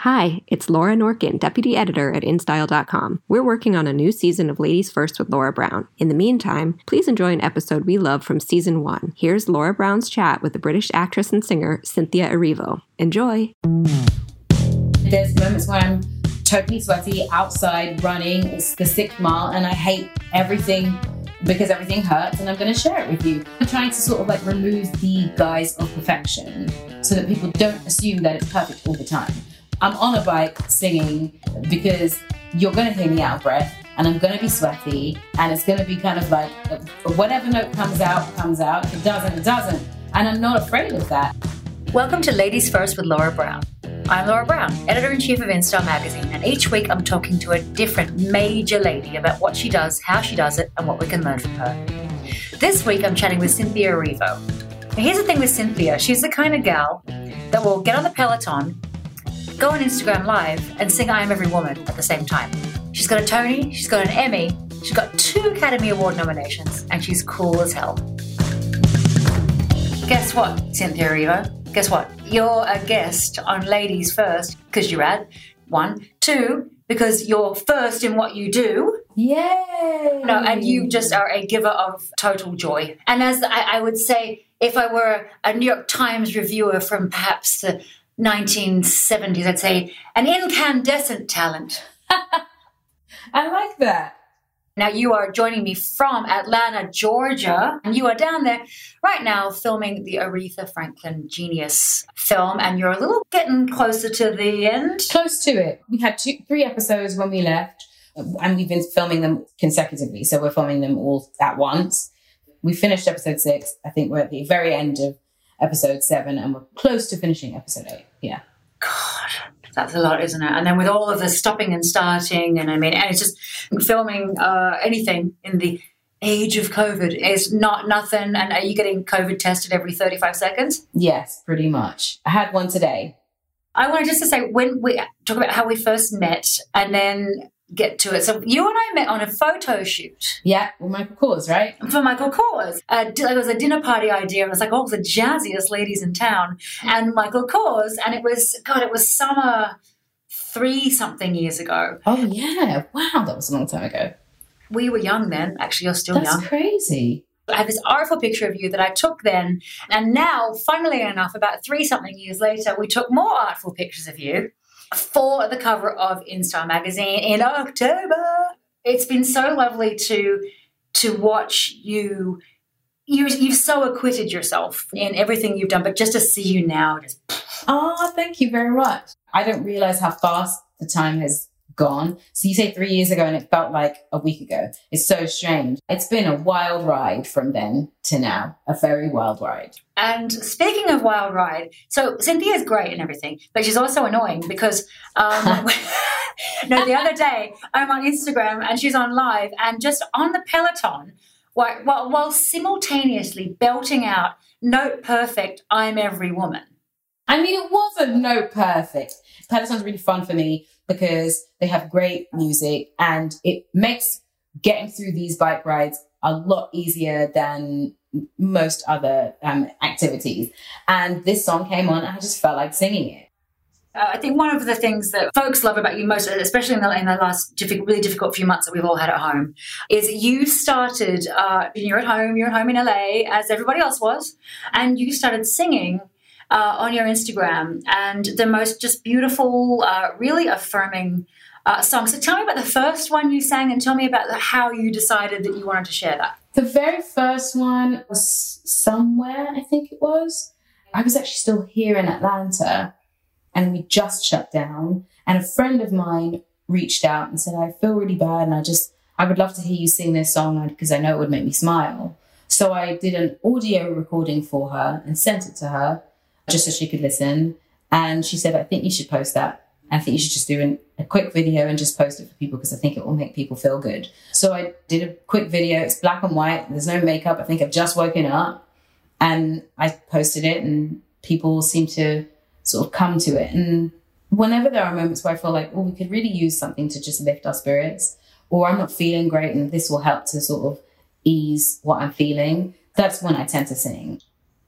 Hi, it's Laura Norkin, Deputy Editor at InStyle.com. We're working on a new season of Ladies First with Laura Brown. In the meantime, please enjoy an episode we love from season one. Here's Laura Brown's chat with the British actress and singer Cynthia Erivo. Enjoy! There's moments where I'm totally sweaty outside running. It's the sixth mile, and I hate everything because everything hurts, and I'm going to share it with you. I'm trying to sort of like remove the guise of perfection so that people don't assume that it's perfect all the time. I'm on a bike singing because you're going to hear me out of breath and I'm going to be sweaty and it's going to be kind of like whatever note comes out, comes out. It doesn't, it doesn't. And I'm not afraid of that. Welcome to Ladies First with Laura Brown. I'm Laura Brown, editor in chief of InStyle magazine, and each week I'm talking to a different major lady about what she does, how she does it, and what we can learn from her. This week I'm chatting with Cynthia Erivo. Here's the thing with Cynthia she's the kind of gal that will get on the Peloton, go on Instagram Live, and sing I Am Every Woman at the same time. She's got a Tony, she's got an Emmy, she's got two Academy Award nominations, and she's cool as hell. Guess what, Cynthia Erivo? Guess what? You're a guest on Ladies First because you're at one. Two, because you're first in what you do. Yay! No, and you just are a giver of total joy. And as I, I would say, if I were a New York Times reviewer from perhaps the 1970s, I'd say an incandescent talent. I like that. Now, you are joining me from Atlanta, Georgia, and you are down there right now filming the Aretha Franklin Genius film, and you're a little getting closer to the end. Close to it. We had two, three episodes when we left, and we've been filming them consecutively. So we're filming them all at once. We finished episode six. I think we're at the very end of episode seven, and we're close to finishing episode eight. Yeah. God, that's a lot, isn't it? And then with all of the stopping and starting, and I mean, and it's just filming uh, anything in the age of COVID is not nothing. And are you getting COVID tested every 35 seconds? Yes, pretty much. I had one today. I wanted just to say when we talk about how we first met and then get to it. So you and I met on a photo shoot. Yeah, with Michael Kors, right? For Michael Kors. Uh, it was a dinner party idea. And it was like all the jazziest ladies in town and Michael Kors. And it was, God, it was summer three something years ago. Oh, yeah. Wow, that was a long time ago. We were young then. Actually, you're still young. That's young. crazy. I have this artful picture of you that I took then. And now, funnily enough, about three something years later, we took more artful pictures of you for the cover of InStyle magazine in October. It's been so lovely to to watch you. You you've so acquitted yourself in everything you've done, but just to see you now, just Oh, thank you very much. I don't realize how fast the time has gone. So you say three years ago and it felt like a week ago. It's so strange. It's been a wild ride from then to now, a very wild ride. And speaking of wild ride, so Cynthia's great and everything, but she's also annoying because um, no, the other day I'm on Instagram and she's on live and just on the Peloton while, while, while simultaneously belting out note perfect, I'm every woman. I mean, it wasn't no perfect. Peloton's really fun for me because they have great music and it makes getting through these bike rides a lot easier than most other um, activities. And this song came on, and I just felt like singing it. Uh, I think one of the things that folks love about you most, especially in the, in the last difficult, really difficult few months that we've all had at home, is you started, uh, you're at home, you're at home in LA, as everybody else was, and you started singing uh, on your Instagram and the most just beautiful, uh, really affirming uh, song. So tell me about the first one you sang and tell me about how you decided that you wanted to share that. The very first one was somewhere, I think it was. I was actually still here in Atlanta and we just shut down. And a friend of mine reached out and said, I feel really bad and I just, I would love to hear you sing this song because I know it would make me smile. So I did an audio recording for her and sent it to her just so she could listen. And she said, I think you should post that I think you should just do an, a quick video and just post it for people because I think it will make people feel good. So I did a quick video. It's black and white. There's no makeup. I think I've just woken up and I posted it and people seem to sort of come to it. And whenever there are moments where I feel like, oh, we could really use something to just lift our spirits or I'm not feeling great and this will help to sort of ease what I'm feeling, that's when I tend to sing.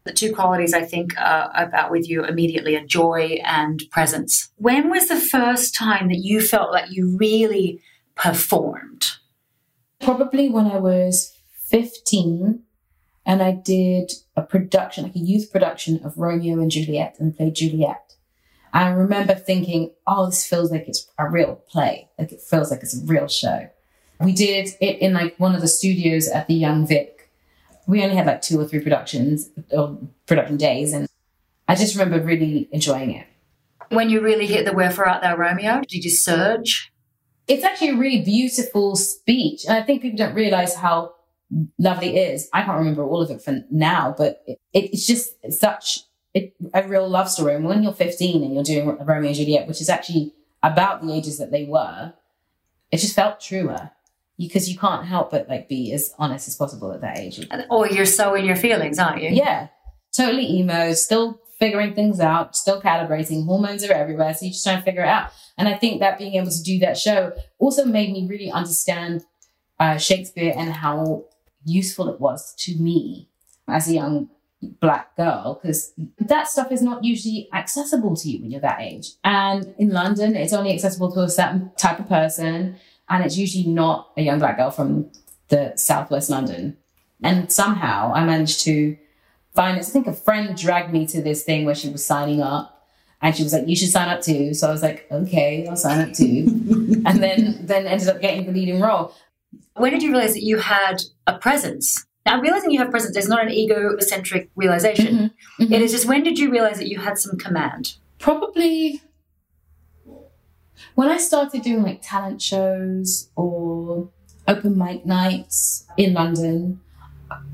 The two qualities I think about with you immediately are joy and presence. When was the first time that you felt like you really performed? Probably when I was 15 and I did a production, like a youth production of Romeo and Juliet and played Juliet. I remember thinking, oh, this feels like it's a real play. Like it feels like it's a real show. We did it in like one of the studios at the Young Vic. We only had like two or three productions or production days. And I just remember really enjoying it. When you really hit the wherefore art thou Romeo, did you surge? It's actually a really beautiful speech. And I think people don't realize how lovely it is. I can't remember all of it for now, but it, it's just such it, a real love story. And when you're 15 and you're doing Romeo and Juliet, which is actually about the ages that they were, it just felt truer because you can't help but like be as honest as possible at that age. Or you're so in your feelings, aren't you? Yeah, totally emo, still figuring things out, still calibrating. Hormones are everywhere, so you're just trying to figure it out. And I think that being able to do that show also made me really understand uh, Shakespeare and how useful it was to me as a young black girl because that stuff is not usually accessible to you when you're that age. And in London, it's only accessible to a certain type of person, and it's usually not a young black girl from the southwest London. And somehow I managed to find it. I think a friend dragged me to this thing where she was signing up. And she was like, "You should sign up too." So I was like, "Okay, I'll sign up too." and then then ended up getting the leading role. When did you realize that you had a presence? Now, realizing you have presence is not an egocentric realization. Mm-hmm. Mm-hmm. It is just when did you realize that you had some command? Probably when I started doing like talent shows or open mic nights in London.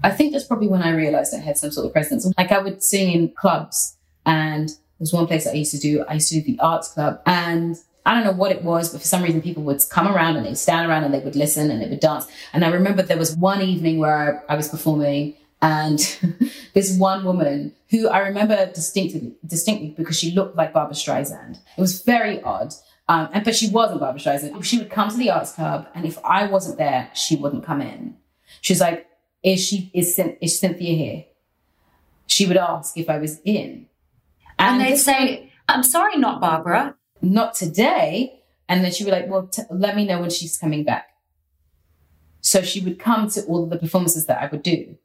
I think that's probably when I realized I had some sort of presence. Like I would sing in clubs and there's one place I used to do, I used to do the arts club and I don't know what it was, but for some reason people would come around and they'd stand around and they would listen and they would dance. And I remember there was one evening where I, I was performing and this one woman who I remember distinctly, distinctly because she looked like Barbra Streisand. It was very odd. Um, and but she wasn't Barbra Streisand. She would come to the arts club, and if I wasn't there, she wouldn't come in. She's like, "Is she? Is, is Cynthia here?" She would ask if I was in, and, and they'd say, "I'm sorry, not Barbara." not today. And then she would be like, well, t- let me know when she's coming back. So she would come to all of the performances that I would do.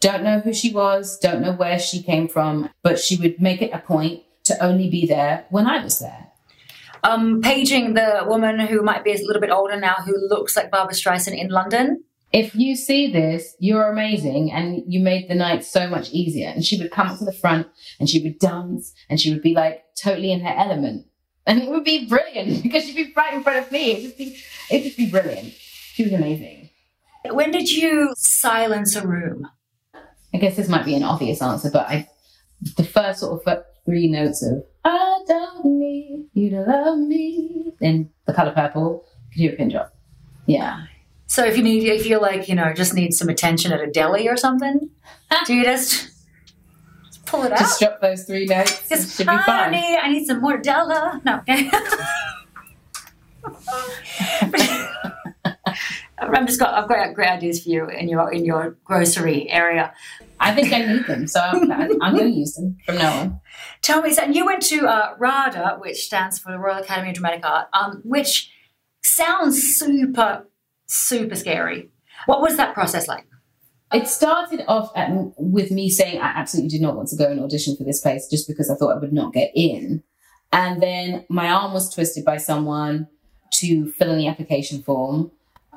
Don't know who she was, don't know where she came from, but she would make it a point to only be there when I was there. Um, paging the woman who might be a little bit older now who looks like Barbra Streisand in London. If you see this, you're amazing and you made the night so much easier. And she would come up to the front and she would dance and she would be like totally in her element and it would be brilliant because she'd be right in front of me. It'd just be, it'd just be brilliant. She was amazing. When did you silence a room? I guess this might be an obvious answer, but I, the first sort of three notes of "I don't need you to love me" in the color purple, could you a pin drop? Yeah. So if you need, if you're like, you know, just need some attention at a deli or something, do you just pull it out. Just drop those three notes. Just should be fine. I need some more Della. No, okay. I'm just got. I've got great ideas for you in your in your grocery area. I think I need them, so I'm, I'm going to use them from now on. Tell me, so you went to uh, RADA, which stands for the Royal Academy of Dramatic Art, um, which sounds super, super scary. What was that process like? It started off at, with me saying I absolutely did not want to go and audition for this place just because I thought I would not get in. And then my arm was twisted by someone to fill in the application form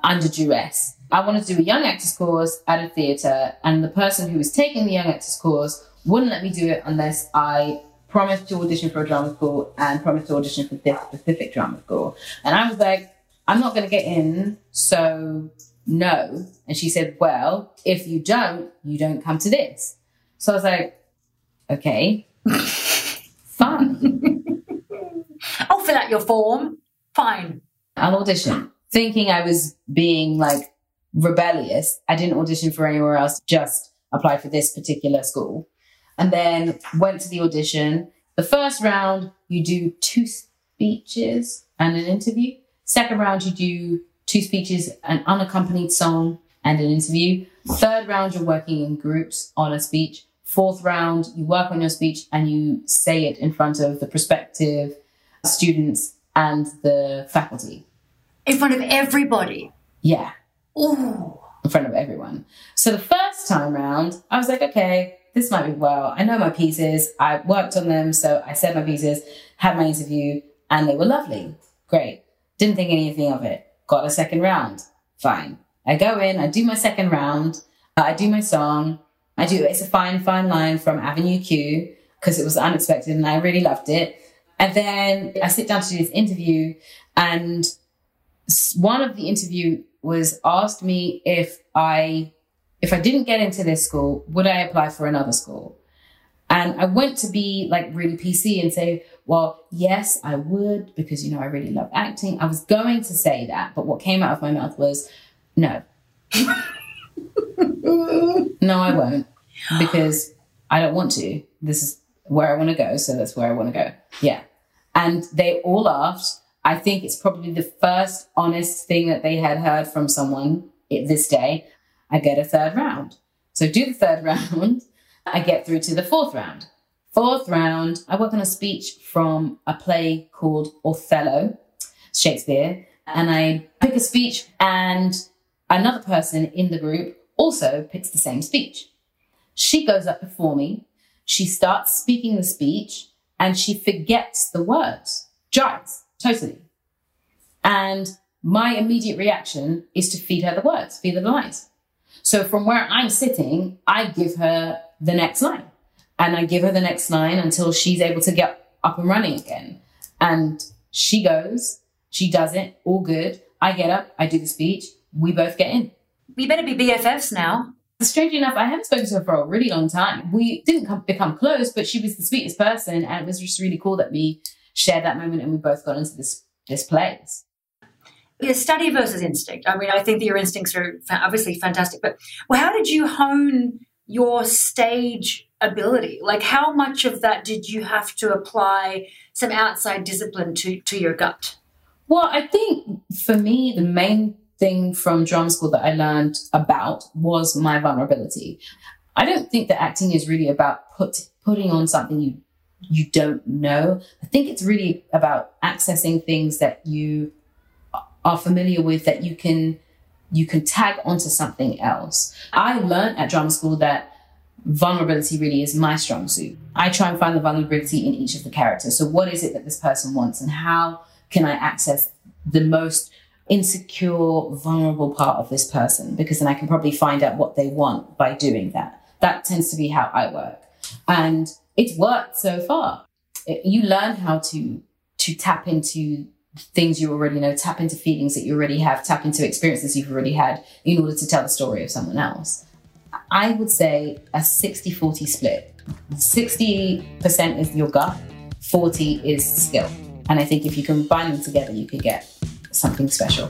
under duress. I wanted to do a young actors course at a theatre, and the person who was taking the young actors course wouldn't let me do it unless I promised to audition for a drama school and promised to audition for this specific drama school. And I was like, I'm not going to get in, so no. And she said, well, if you don't, you don't come to this. So I was like, okay, fine. oh, fill out your form. Fine. I'll audition. Thinking I was being like rebellious, I didn't audition for anywhere else, just applied for this particular school. And then went to the audition. The first round, you do two speeches and an interview. Second round, you do two speeches, an unaccompanied song, and an interview. Third round, you're working in groups on a speech. Fourth round, you work on your speech and you say it in front of the prospective students and the faculty. In front of everybody. Yeah, Ooh. in front of everyone. So the first time round, I was like, okay, this might be well. I know my pieces. I worked on them. So I said my pieces, had my interview, and they were lovely. Great. Didn't think anything of it. Got a second round. Fine. I go in, I do my second round, uh, I do my song. I do It's a Fine, Fine Line from Avenue Q because it was unexpected and I really loved it. And then I sit down to do this interview, and one of the interview was asked me if I if I didn't get into this school, would I apply for another school? And I went to be like really PC and say, well, yes, I would because you know I really love acting. I was going to say that, but what came out of my mouth was no. no, I won't because I don't want to. This is where I want to go, so that's where I want to go. Yeah. And they all laughed. I think it's probably the first honest thing that they had heard from someone this day. I get a third round. So do the third round. I get through to the fourth round. Fourth round, I work on a speech from a play called Othello, Shakespeare, and I pick a speech and another person in the group also picks the same speech. She goes up before me, she starts speaking the speech, and she forgets the words. Giants, totally. And my immediate reaction is to feed her the words, feed her the lines. So from where I'm sitting, I give her the next line. And I give her the next line until she's able to get up and running again. And she goes, she does it, all good. I get up, I do the speech, we both get in. We better be BFFs now. Strangely enough, I haven't spoken to her for a really long time. We didn't come, become close, but she was the sweetest person, and it was just really cool that we shared that moment and we both got into this this place. Yeah, study versus instinct. I mean, I think that your instincts are obviously fantastic, but well, how did you hone your stage ability? Like, how much of that did you have to apply some outside discipline to to your gut? Well, I think for me, the main thing from drama school that I learned about was my vulnerability. I don't think that acting is really about put, putting on something you you don't know. I think it's really about accessing things that you are familiar with that you can you can tag onto something else. I learned at drama school that vulnerability really is my strong suit. I try and find the vulnerability in each of the characters. So what is it that this person wants and how can I access the most insecure, vulnerable part of this person? Because then I can probably find out what they want by doing that. That tends to be how I work. And it's worked so far. You learn how to to tap into things you already know, tap into feelings that you already have, tap into experiences you've already had in order to tell the story of someone else. I would say a 60 40 split. 60% is your gut, 40 is skill. And I think if you combine them together, you could get something special.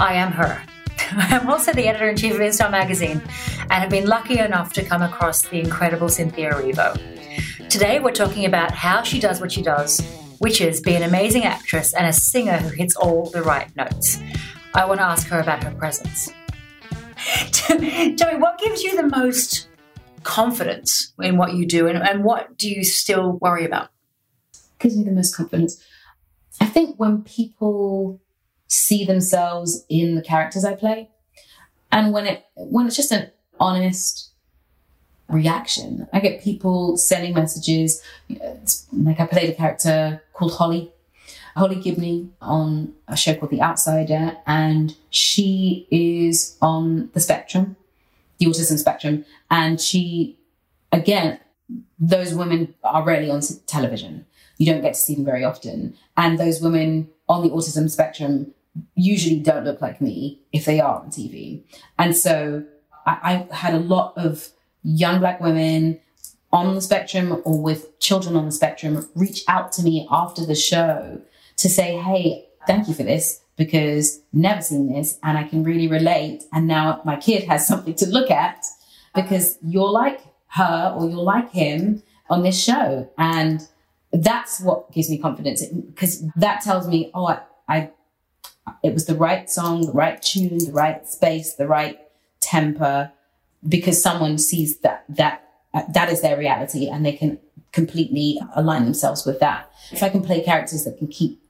I am her. I'm also the editor in chief of InStyle magazine and have been lucky enough to come across the incredible Cynthia Erivo. Today, we're talking about how she does what she does, which is be an amazing actress and a singer who hits all the right notes. I want to ask her about her presence. Joey, what gives you the most confidence in what you do, and, and what do you still worry about? Gives me the most confidence. I think when people see themselves in the characters I play, and when it when it's just an honest reaction, I get people sending messages. Like I played a character called Holly Holly Gibney on a show called The Outsider, and she is on the spectrum, the autism spectrum. And she, again, those women are rarely on television. You don't get to see them very often. And those women on the autism spectrum usually don't look like me if they are on TV. And so I, I had a lot of young black women on the spectrum or with children on the spectrum reach out to me after the show to say, hey, thank you for this because never seen this and I can really relate. And now my kid has something to look at because you're like her or you're like him on this show. And that's what gives me confidence because that tells me, oh, I, I, it was the right song, the right tune, the right space, the right temper, because someone sees that, that, uh, that is their reality and they can completely align themselves with that. If I can play characters that can keep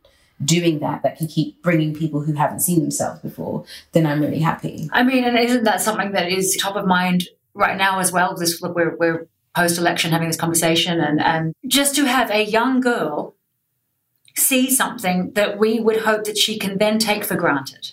doing that that can keep bringing people who haven't seen themselves before, then I'm really happy. I mean, and isn't that something that is top of mind right now as well? This we're we're post election having this conversation, and and just to have a young girl see something that we would hope that she can then take for granted,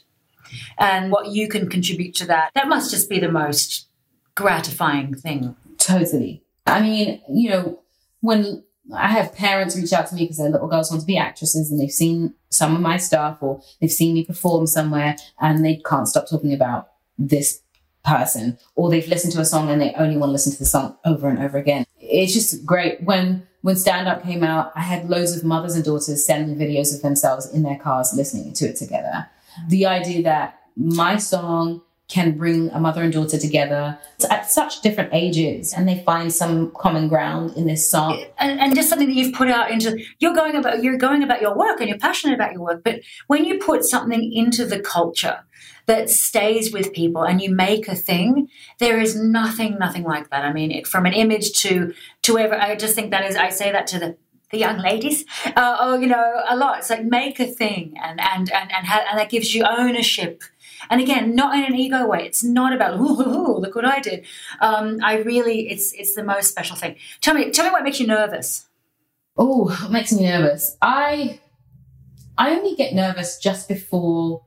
and what you can contribute to that, that must just be the most gratifying thing. Totally. I mean, you know, when I have parents reach out to me because their little girls want to be actresses and they've seen some of my stuff or they've seen me perform somewhere and they can't stop talking about this person or they've listened to a song and they only want to listen to the song over and over again. It's just great. When when stand up came out, I had loads of mothers and daughters sending videos of themselves in their cars listening to it together. The idea that my song can bring a mother and daughter together at such different ages and they find some common ground in this song and, and, just something that you've put out into you're going about you're going about your work and you're passionate about your work but when you put something into the culture that stays with people and you make a thing there is nothing nothing like that i mean it, from an image to to ever i just think that is i say that to the the young ladies, uh, or you know, a lot. It's like make a thing, and and and and, ha- and that gives you ownership and again, not in an ego way. It's not about ooh, look what I did. Um, I really, it's it's the most special thing. Tell me, tell me what makes you nervous. Oh, makes me nervous? I I only get nervous just before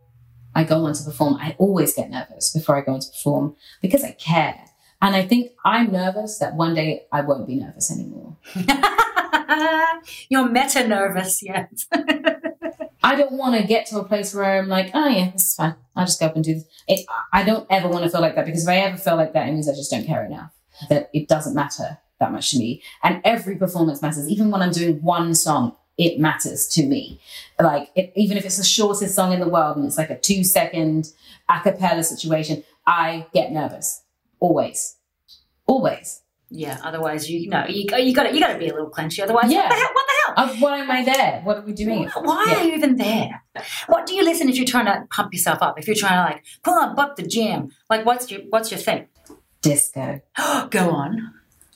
I go on to perform. I always get nervous before I go on to perform because I care. And I think I'm nervous that one day I won't be nervous anymore. You're meta nervous, yes. I don't want to get to a place where I'm like, oh yeah, this is fine. I'll just go up and do this. It, I don't ever want to feel like that because if I ever feel like that, it means I just don't care enough. That it doesn't matter that much to me. And every performance matters. Even when I'm doing one song, it matters to me. Like it, even if it's the shortest song in the world and it's like a two second a cappella situation, I get nervous. Always. Always. Yeah. Otherwise, you, know, you, you got you got to be a little clenchy. Otherwise, yeah. what the hell? What the hell? Uh, why am I there? What are we doing? Why yeah. are you even there? What do you listen if you're trying to pump yourself up? If you're trying to like pull up, up the jam, like what's your what's your thing? Disco. Go on.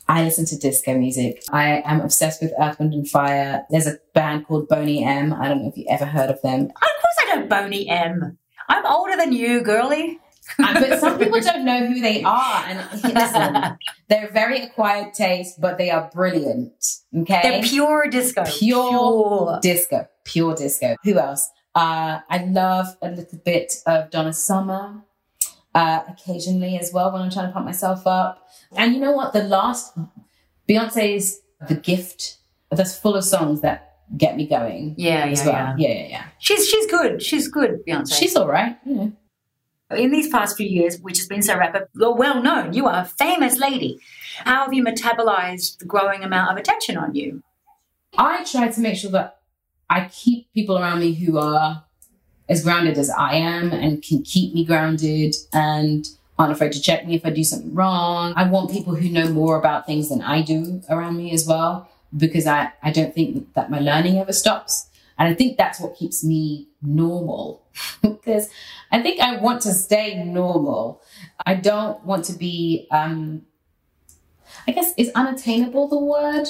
I listen to disco music. I am obsessed with Earth, Wind and Fire. There's a band called Boney M. I don't know if you ever heard of them. Of course I know Boney M. I'm older than you, girly. Uh, but some people don't know who they are. And listen, they're very acquired taste, but they are brilliant. Okay. They're pure disco. Pure, pure. disco. Pure disco. Who else? Uh, I love a little bit of Donna Summer. Uh, occasionally as well when I'm trying to pump myself up. And you know what? The last Beyonce's The Gift, that's full of songs that get me going. Yeah, yeah, well. yeah, yeah, yeah, yeah. She's she's good. She's good, Beyonce. She's all right. You know in these past few years, which has been so rapid, you're well known, you are a famous lady. How have you metabolized the growing amount of attention on you? I try to make sure that I keep people around me who are as grounded as I am and can keep me grounded and aren't afraid to check me if I do something wrong. I want people who know more about things than I do around me as well, because I, I don't think that my learning ever stops. And I think that's what keeps me normal because I think I want to stay normal. I don't want to be, um, I guess, is unattainable the word?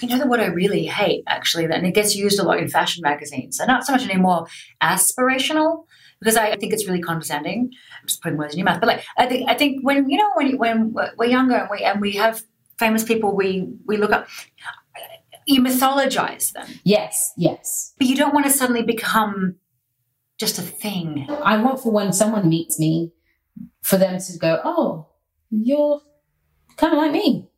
You know the word I really hate, actually, and it gets used a lot in fashion magazines, and not so much anymore aspirational, because I think it's really condescending. I'm just putting words in your mouth, but like I think I think when you know when when we're younger and we and we have famous people we we look up, you mythologize them. Yes, yes. But you don't want to suddenly become just a thing. I want for when someone meets me, for them to go, "Oh, you're kind of like me,"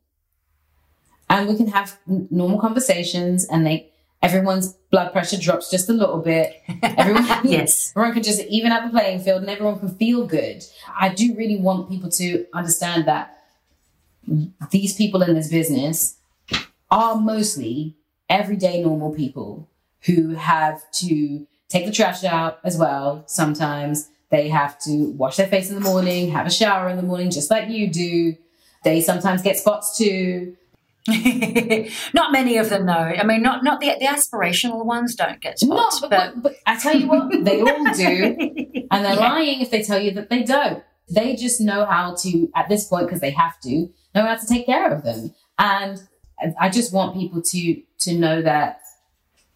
and we can have normal conversations, and they everyone's blood pressure drops just a little bit. Everyone, yes, everyone can just even out the playing field, and everyone can feel good. I do really want people to understand that these people in this business are mostly everyday normal people who have to take the trash out as well sometimes. They have to wash their face in the morning, have a shower in the morning, just like you do. They sometimes get spots too. not many of them though. I mean, not not the the aspirational ones don't get spots. No, but, but, but, but I tell you what, they all do, and they're Yeah. lying if they tell you that they don't. They just know how to, at this point, because they have to, know how to take care of them. And I just want people to to know that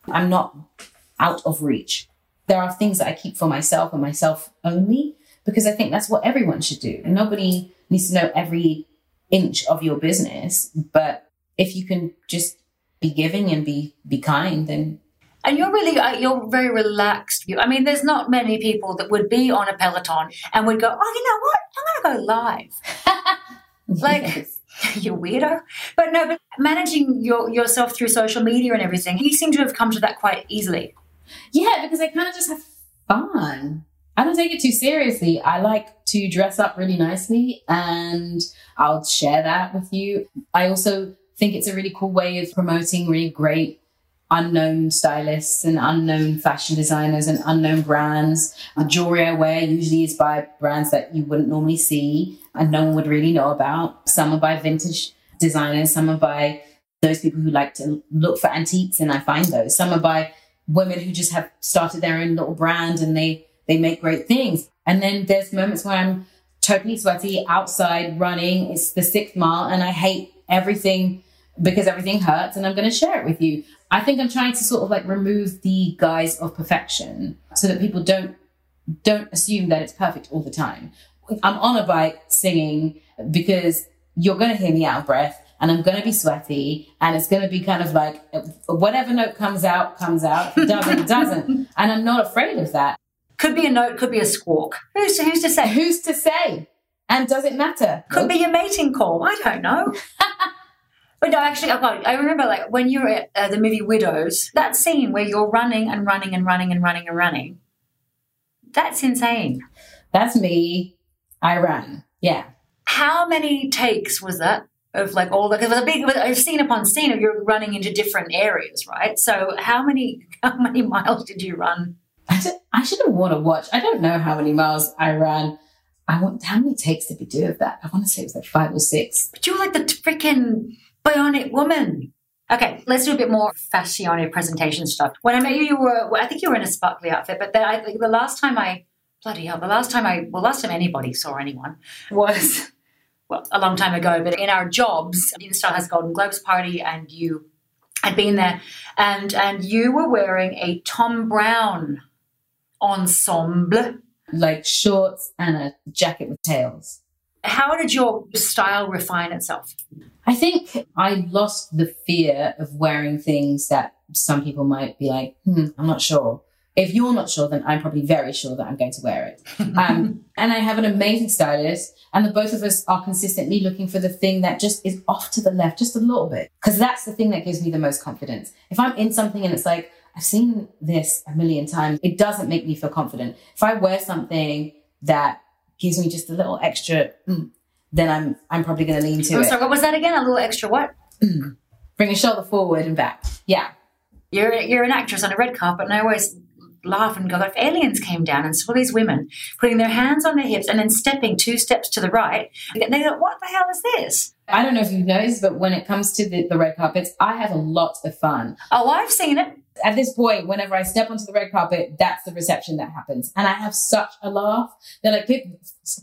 I'm not out of reach. There are things that I keep for myself and myself only because I think that's what everyone should do. And nobody needs to know every inch of your business, but if you can just be giving and be be kind, then And you're really, uh, you're very relaxed. You, I mean, there's not many people that would be on a Peloton and would go, oh, you know what? I'm going to go live. Like, Yes. you weirdo. But no, but managing your, yourself through social media and everything, you seem to have come to that quite easily. Yeah, because I kind of just have fun. I don't take it too seriously. I like to dress up really nicely and I'll share that with you. I also think it's a really cool way of promoting really great unknown stylists and unknown fashion designers and unknown brands. The jewelry I wear usually is by brands that you wouldn't normally see and no one would really know about. Some are by vintage designers, some are by those people who like to look for antiques and I find those. Some are by women who just have started their own little brand and they they make great things. And then there's moments where I'm totally sweaty outside running. It's the sixth mile and I hate everything because everything hurts and I'm going to share it with you. I think I'm trying to sort of like remove the guise of perfection so that people don't don't assume that it's perfect all the time. I'm on a bike singing because you're going to hear me out of breath and I'm going to be sweaty and it's going to be kind of like whatever note comes out, comes out. It doesn't, it doesn't. And I'm not afraid of that. Could be a note, could be a squawk. Who's, who's to say? Who's to say? And does it matter? Could be a mating call. I don't know. but no, actually, I I remember like when you were at uh, the movie Widows, that scene where you're running and running and running and running and running. That's insane. That's me. I ran. Yeah. How many takes was that of like all the? Because it was a big, I've seen upon scene of you're running into different areas, right? So how many how many miles did you run? I, should, I should have worn a watch. I don't know how many miles I ran. I want how many takes did we do of that? I want to say it was like five or six. But you were like the freaking bionic woman. Okay, let's do a bit more fashion presentation stuff. When I met you, you were, well, I think you were in a sparkly outfit, but then I the last time I, bloody hell, the last time I, well, last time anybody saw anyone was, well, a long time ago, but in our jobs, InStyle has Golden Globes party and you had been there and, and you were wearing a Thom Browne ensemble. Like shorts and a jacket with tails. How did your style refine itself? I think I lost the fear of wearing things that some people might be like, hmm, I'm not sure. If you're not sure, then I'm probably very sure that I'm going to wear it. Um, and I have an amazing stylist, and the both of us are consistently looking for the thing that just is off to the left, just a little bit. Because that's the thing that gives me the most confidence. If I'm in something and it's like, I've seen this a million times, it doesn't make me feel confident. If I wear something that gives me just a little extra, mm, then I'm I'm probably going to lean to I'm it. sorry, what was that again? A little extra what? Bring a shoulder forward and back. Yeah. you're you're an actress on a red carpet, and I always laugh and go, if aliens came down and saw these women putting their hands on their hips and then stepping two steps to the right, and they go, what the hell is this? I don't know if you've noticed, but when it comes to the, the red carpets, I have a lot of fun. Oh, I've seen it. At this point, whenever I step onto the red carpet, that's the reception that happens. And I have such a laugh. They're like,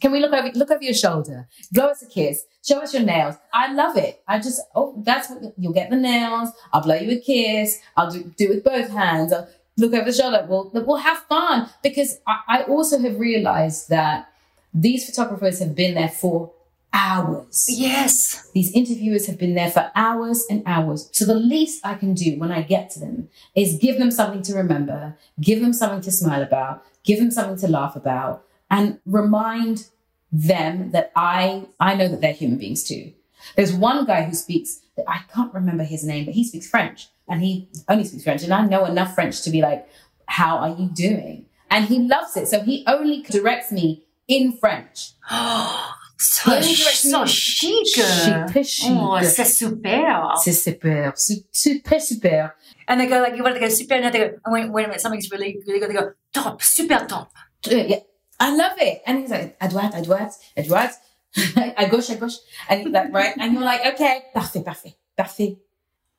can we look over, look over your shoulder, blow us a kiss, show us your nails. I love it. I just, oh, that's what you'll get the nails. I'll blow you a kiss. I'll do, do it with both hands. I'll look over the shoulder. We'll, we'll have fun because I, I also have realized that these photographers have been there for hours. Yes. These interviewers have been there for hours and hours. So the least I can do when I get to them is give them something to remember, give them something to smile about, give them something to laugh about, and remind them that I I know that they're human beings too. There's one guy who speaks I can't remember his name, but he speaks French and he only speaks French. And I know enough French to be like, how are you doing? And he loves it. So he only directs me in French. So, so chic. Super chic. Oh, c'est super. C'est super. Super, super. And they go like, you want to go super, and they go, and wait, wait a minute, something's really, really good. They go, top, super top. Yeah. I love it. And he's like, à droite, à droite, à droite, à gauche, à gauche. And he's like, right. And you're like, okay, parfait, parfait, parfait.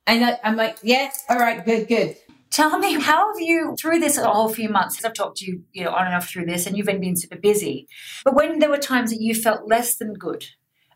And I, I'm like, yeah, all right, good, good. Tell me, how have you, through this whole few months, I've talked to you, you know, on and off through this, and you've been super busy. But when there were times that you felt less than good,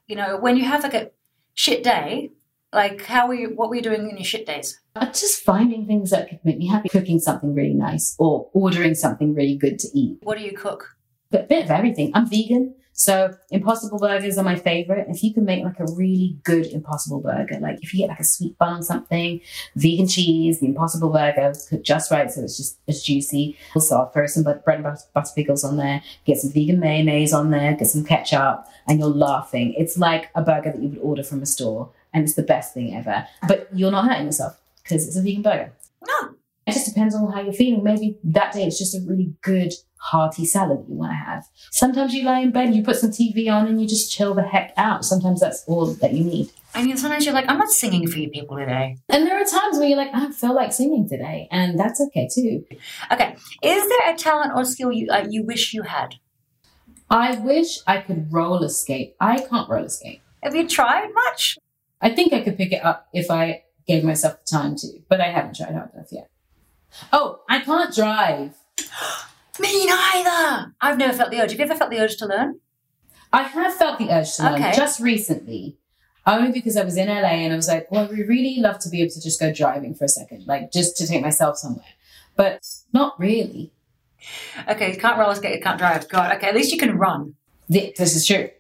you know, when you have like a shit day, like how were you, what were you doing in your shit days? I'm just finding things that could make me happy, cooking something really nice or ordering something really good to eat. What do you cook? A bit of everything. I'm vegan. So impossible burgers are my favorite. If you can make like a really good impossible burger, like if you get like a sweet bun on something, vegan cheese, the impossible burger cooked just right so it's just as juicy. Also, I'll throw some bread and butter, butter pickles on there, get some vegan mayonnaise on there, get some ketchup, and you're laughing. It's like a burger that you would order from a store, and it's the best thing ever. But you're not hurting yourself because it's a vegan burger. No. It just depends on how you're feeling. Maybe that day it's just a really good hearty salad you want to have. Sometimes you lie in bed, you put some TV on, and you just chill the heck out. Sometimes that's all that you need. I mean, sometimes you're like, I'm not singing for you people today. And there are times where you're like, I don't feel like singing today, and that's okay too. Okay, is there a talent or skill you uh, you wish you had? I wish I could roller skate. I can't roller skate. Have you tried much? I think I could pick it up if I gave myself the time to, but I haven't tried hard enough yet. Oh, I can't drive. Me neither. I've never felt the urge. Have you ever felt the urge to learn? I have felt the urge to learn Okay. just recently, only because I was in LA and I was like, well, we really love to be able to just go driving for a second, like just to take myself somewhere. But not really. Okay, you can't roller skate, you can't drive. God, okay, at least you can run. This is true.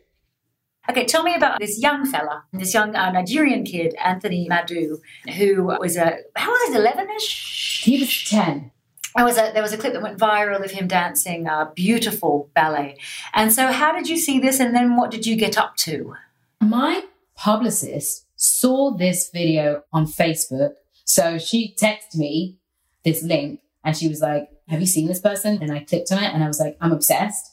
Okay, tell me about this young fella, this young uh, Nigerian kid, Anthony Madu, who was a, how was it, 11 ish? He was 10. There was, a, there was a clip that went viral of him dancing a beautiful ballet. And so, how did you see this, and then what did you get up to? My publicist saw this video on Facebook. So she texted me this link and she was like, Have you seen this person? And I clicked on it and I was like, I'm obsessed.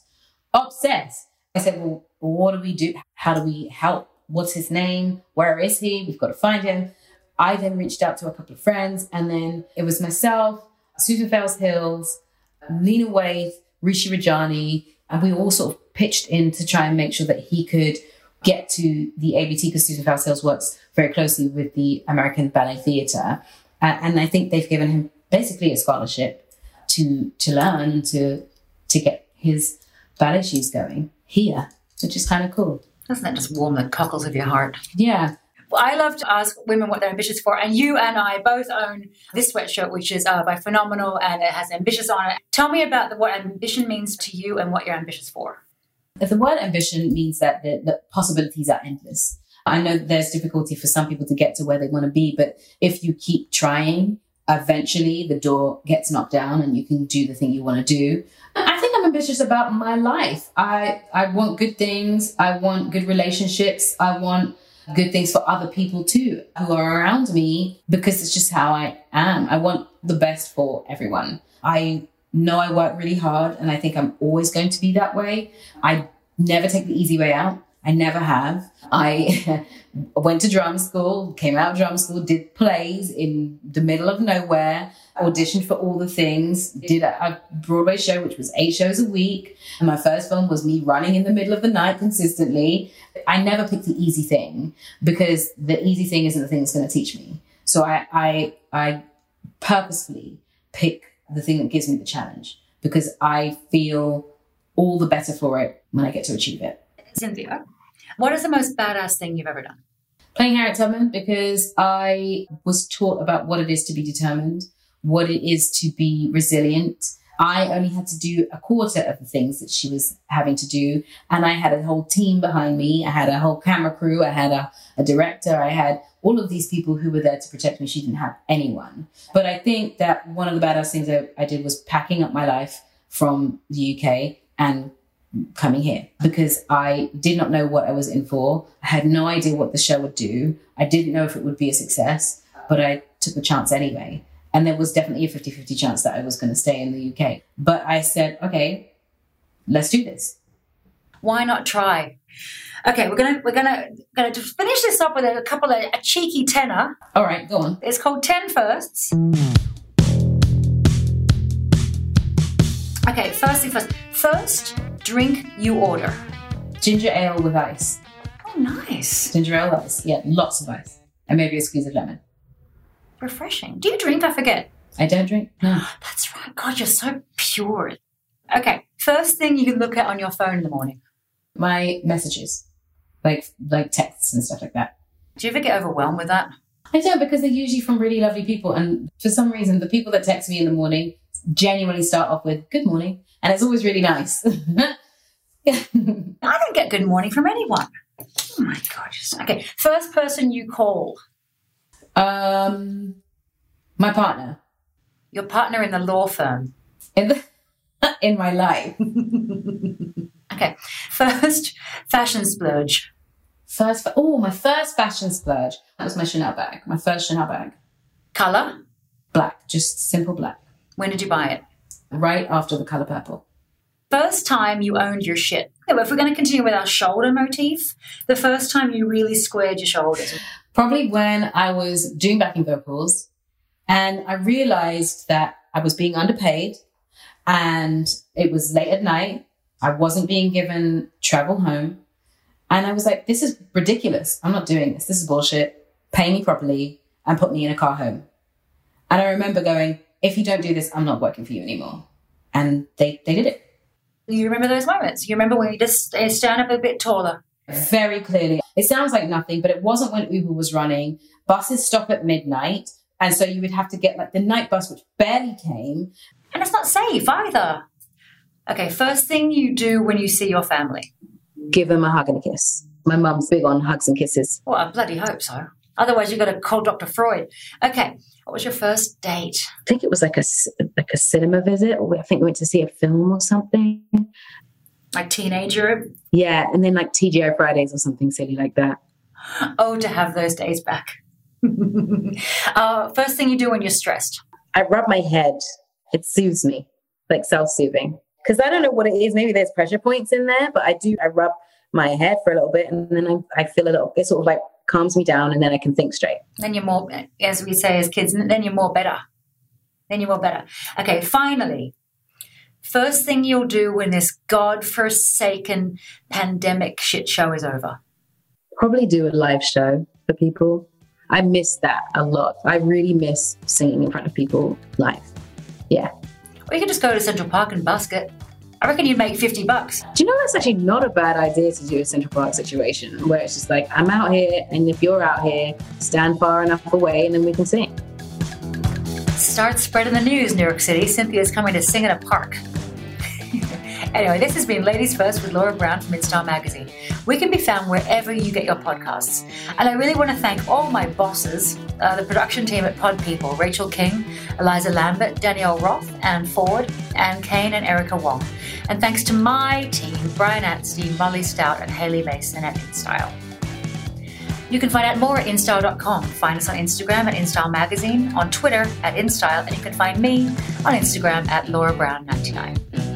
Obsessed. I said, Well, what do we do? How do we help? What's his name? Where is he? We've got to find him. I then reached out to a couple of friends and then it was myself, Susan Fales Hills, Lena Waithe, Rishi Rajani, and we all sort of pitched in to try and make sure that he could get to the ABT because Susan Fales Hills works very closely with the American Ballet Theatre. Uh, and I think they've given him basically a scholarship to to learn to to get his ballet shoes going here, which is kind of cool. Doesn't that just warm the cockles of your heart? Yeah. I love to ask women what they're ambitious for, and you and I both own this sweatshirt, which is uh, by Phenomenal, and it has ambitious on it. Tell me about the, what ambition means to you and what you're ambitious for. The word ambition means that the, the possibilities are endless. I know there's difficulty for some people to get to where they want to be, but if you keep trying, eventually the door gets knocked down and you can do the thing you want to do. I think I'm ambitious about my life. I, I want good things. I want good relationships. I want good things for other people too who are around me because it's just how I am. I want the best for everyone. I know I work really hard and I think I'm always going to be that way. I never take the easy way out. I never have. I went to drum school, came out of drum school, did plays in the middle of nowhere, auditioned for all the things, did a, a Broadway show, which was eight shows a week. And my first film was me running in the middle of the night consistently. I never picked the easy thing because the easy thing isn't the thing that's going to teach me. So I, I, I purposefully pick the thing that gives me the challenge because I feel all the better for it when I get to achieve it. Cynthia, what is the most badass thing you've ever done? Playing Harriet Tubman because I was taught about what it is to be determined, what it is to be resilient. I only had to do a quarter of the things that she was having to do. And I had a whole team behind me. I had a whole camera crew. I had a, a director. I had all of these people who were there to protect me. She didn't have anyone. But I think that one of the badass things I, I did was packing up my life from the UK and coming here because I did not know what I was in for. I had no idea what the show would do. I didn't know if it would be a success, but I took the chance anyway. And there was definitely a 50 50 chance that I was going to stay in the UK. But I said, okay, let's do this. Why not try? Okay, we're gonna we're gonna gonna finish this up with a couple of a cheeky tenor. All right, go on. It's called Ten Firsts. Okay, first thing first. First, drink you order. Ginger ale with ice. Oh, nice. Ginger ale with ice. Yeah, lots of ice. And maybe a squeeze of lemon. Refreshing. Do you drink? I forget. I don't drink. No. That's right. God, you're so pure. Okay, first thing you can look at on your phone in the morning. My messages, like like texts and stuff like that. Do you ever get overwhelmed with that? I don't because they're usually from really lovely people, and for some reason, the people that text me in the morning genuinely start off with "Good morning," and it's always really nice. I don't get good morning from anyone. Oh my gosh. Okay, first person you call. um, my partner Your partner in the law firm. in the in my life. Okay, first fashion splurge. First, oh, my first fashion splurge. That was my Chanel bag. My first Chanel bag, Color. black, just simple black. When did you buy it? Right after the color purple. First time you owned your shit. Okay, well, if we're going to continue with our shoulder motif, the first time you really squared your shoulders. Probably when I was doing backing vocals and I realized that I was being underpaid and it was late at night. I wasn't being given travel home. And I was like, this is ridiculous. I'm not doing this. This is bullshit. Pay me properly and put me in a car home. And I remember going, if you don't do this, I'm not working for you anymore. And they, they did it You remember those moments? You remember when you just uh, stand up a bit taller? very clearly. It sounds like nothing, but it wasn't when Uber was running. Buses stop at midnight. And so you would have to get like the night bus, which barely came. And it's not safe either. Okay, first thing you do when you see your family. Give them a hug and a kiss. My mum's big on hugs and kisses. Well, I bloody hope so. Otherwise, you've got to call Dr. Freud. Okay, what was your first date? I think it was like a like a cinema visit. Or I think we went to see a film or something. Like teenager? Yeah, and then like TGI Fridays or something silly like that. Oh, to have those days back. uh, first thing you do when you're stressed. I rub my head. It soothes me, like self soothing. Because I don't know what it is. Maybe there's pressure points in there, but I do. I rub my head for a little bit, and then I, I feel a little. It sort of like calms me down, and then I can think straight. Then you're more, as we say as kids, then you're more better. Then you're more better. Okay, finally, first thing you'll do when this God-forsaken pandemic shit show is over. Probably do a live show for people. I miss that a lot. I really miss singing in front of people live. Yeah. Or you can just go to Central Park and busk it. I reckon you'd make 50 bucks. Do you know that's actually not a bad idea to do a Central Park situation where it's just like, I'm out here, and if you're out here, stand far enough away and then we can sing. Start spreading the news, New York City. Cynthia's coming to sing in a park. anyway, this has been Ladies First with Laura Brown from InStyle Magazine. We can be found wherever you get your podcasts. And I really want to thank all my bosses, uh, the production team at Pod People, Rachel King, Eliza Lambert, Danielle Roth, Anne Ford, Anne Kane, and Erica Wong. And thanks to my team, Brian Atstein, Molly Stout, and Haley Mason at InStyle. You can find out more at InStyle.com. Find us on Instagram at InStyle Magazine, on Twitter at InStyle, and you can find me on Instagram at Laura Brown 99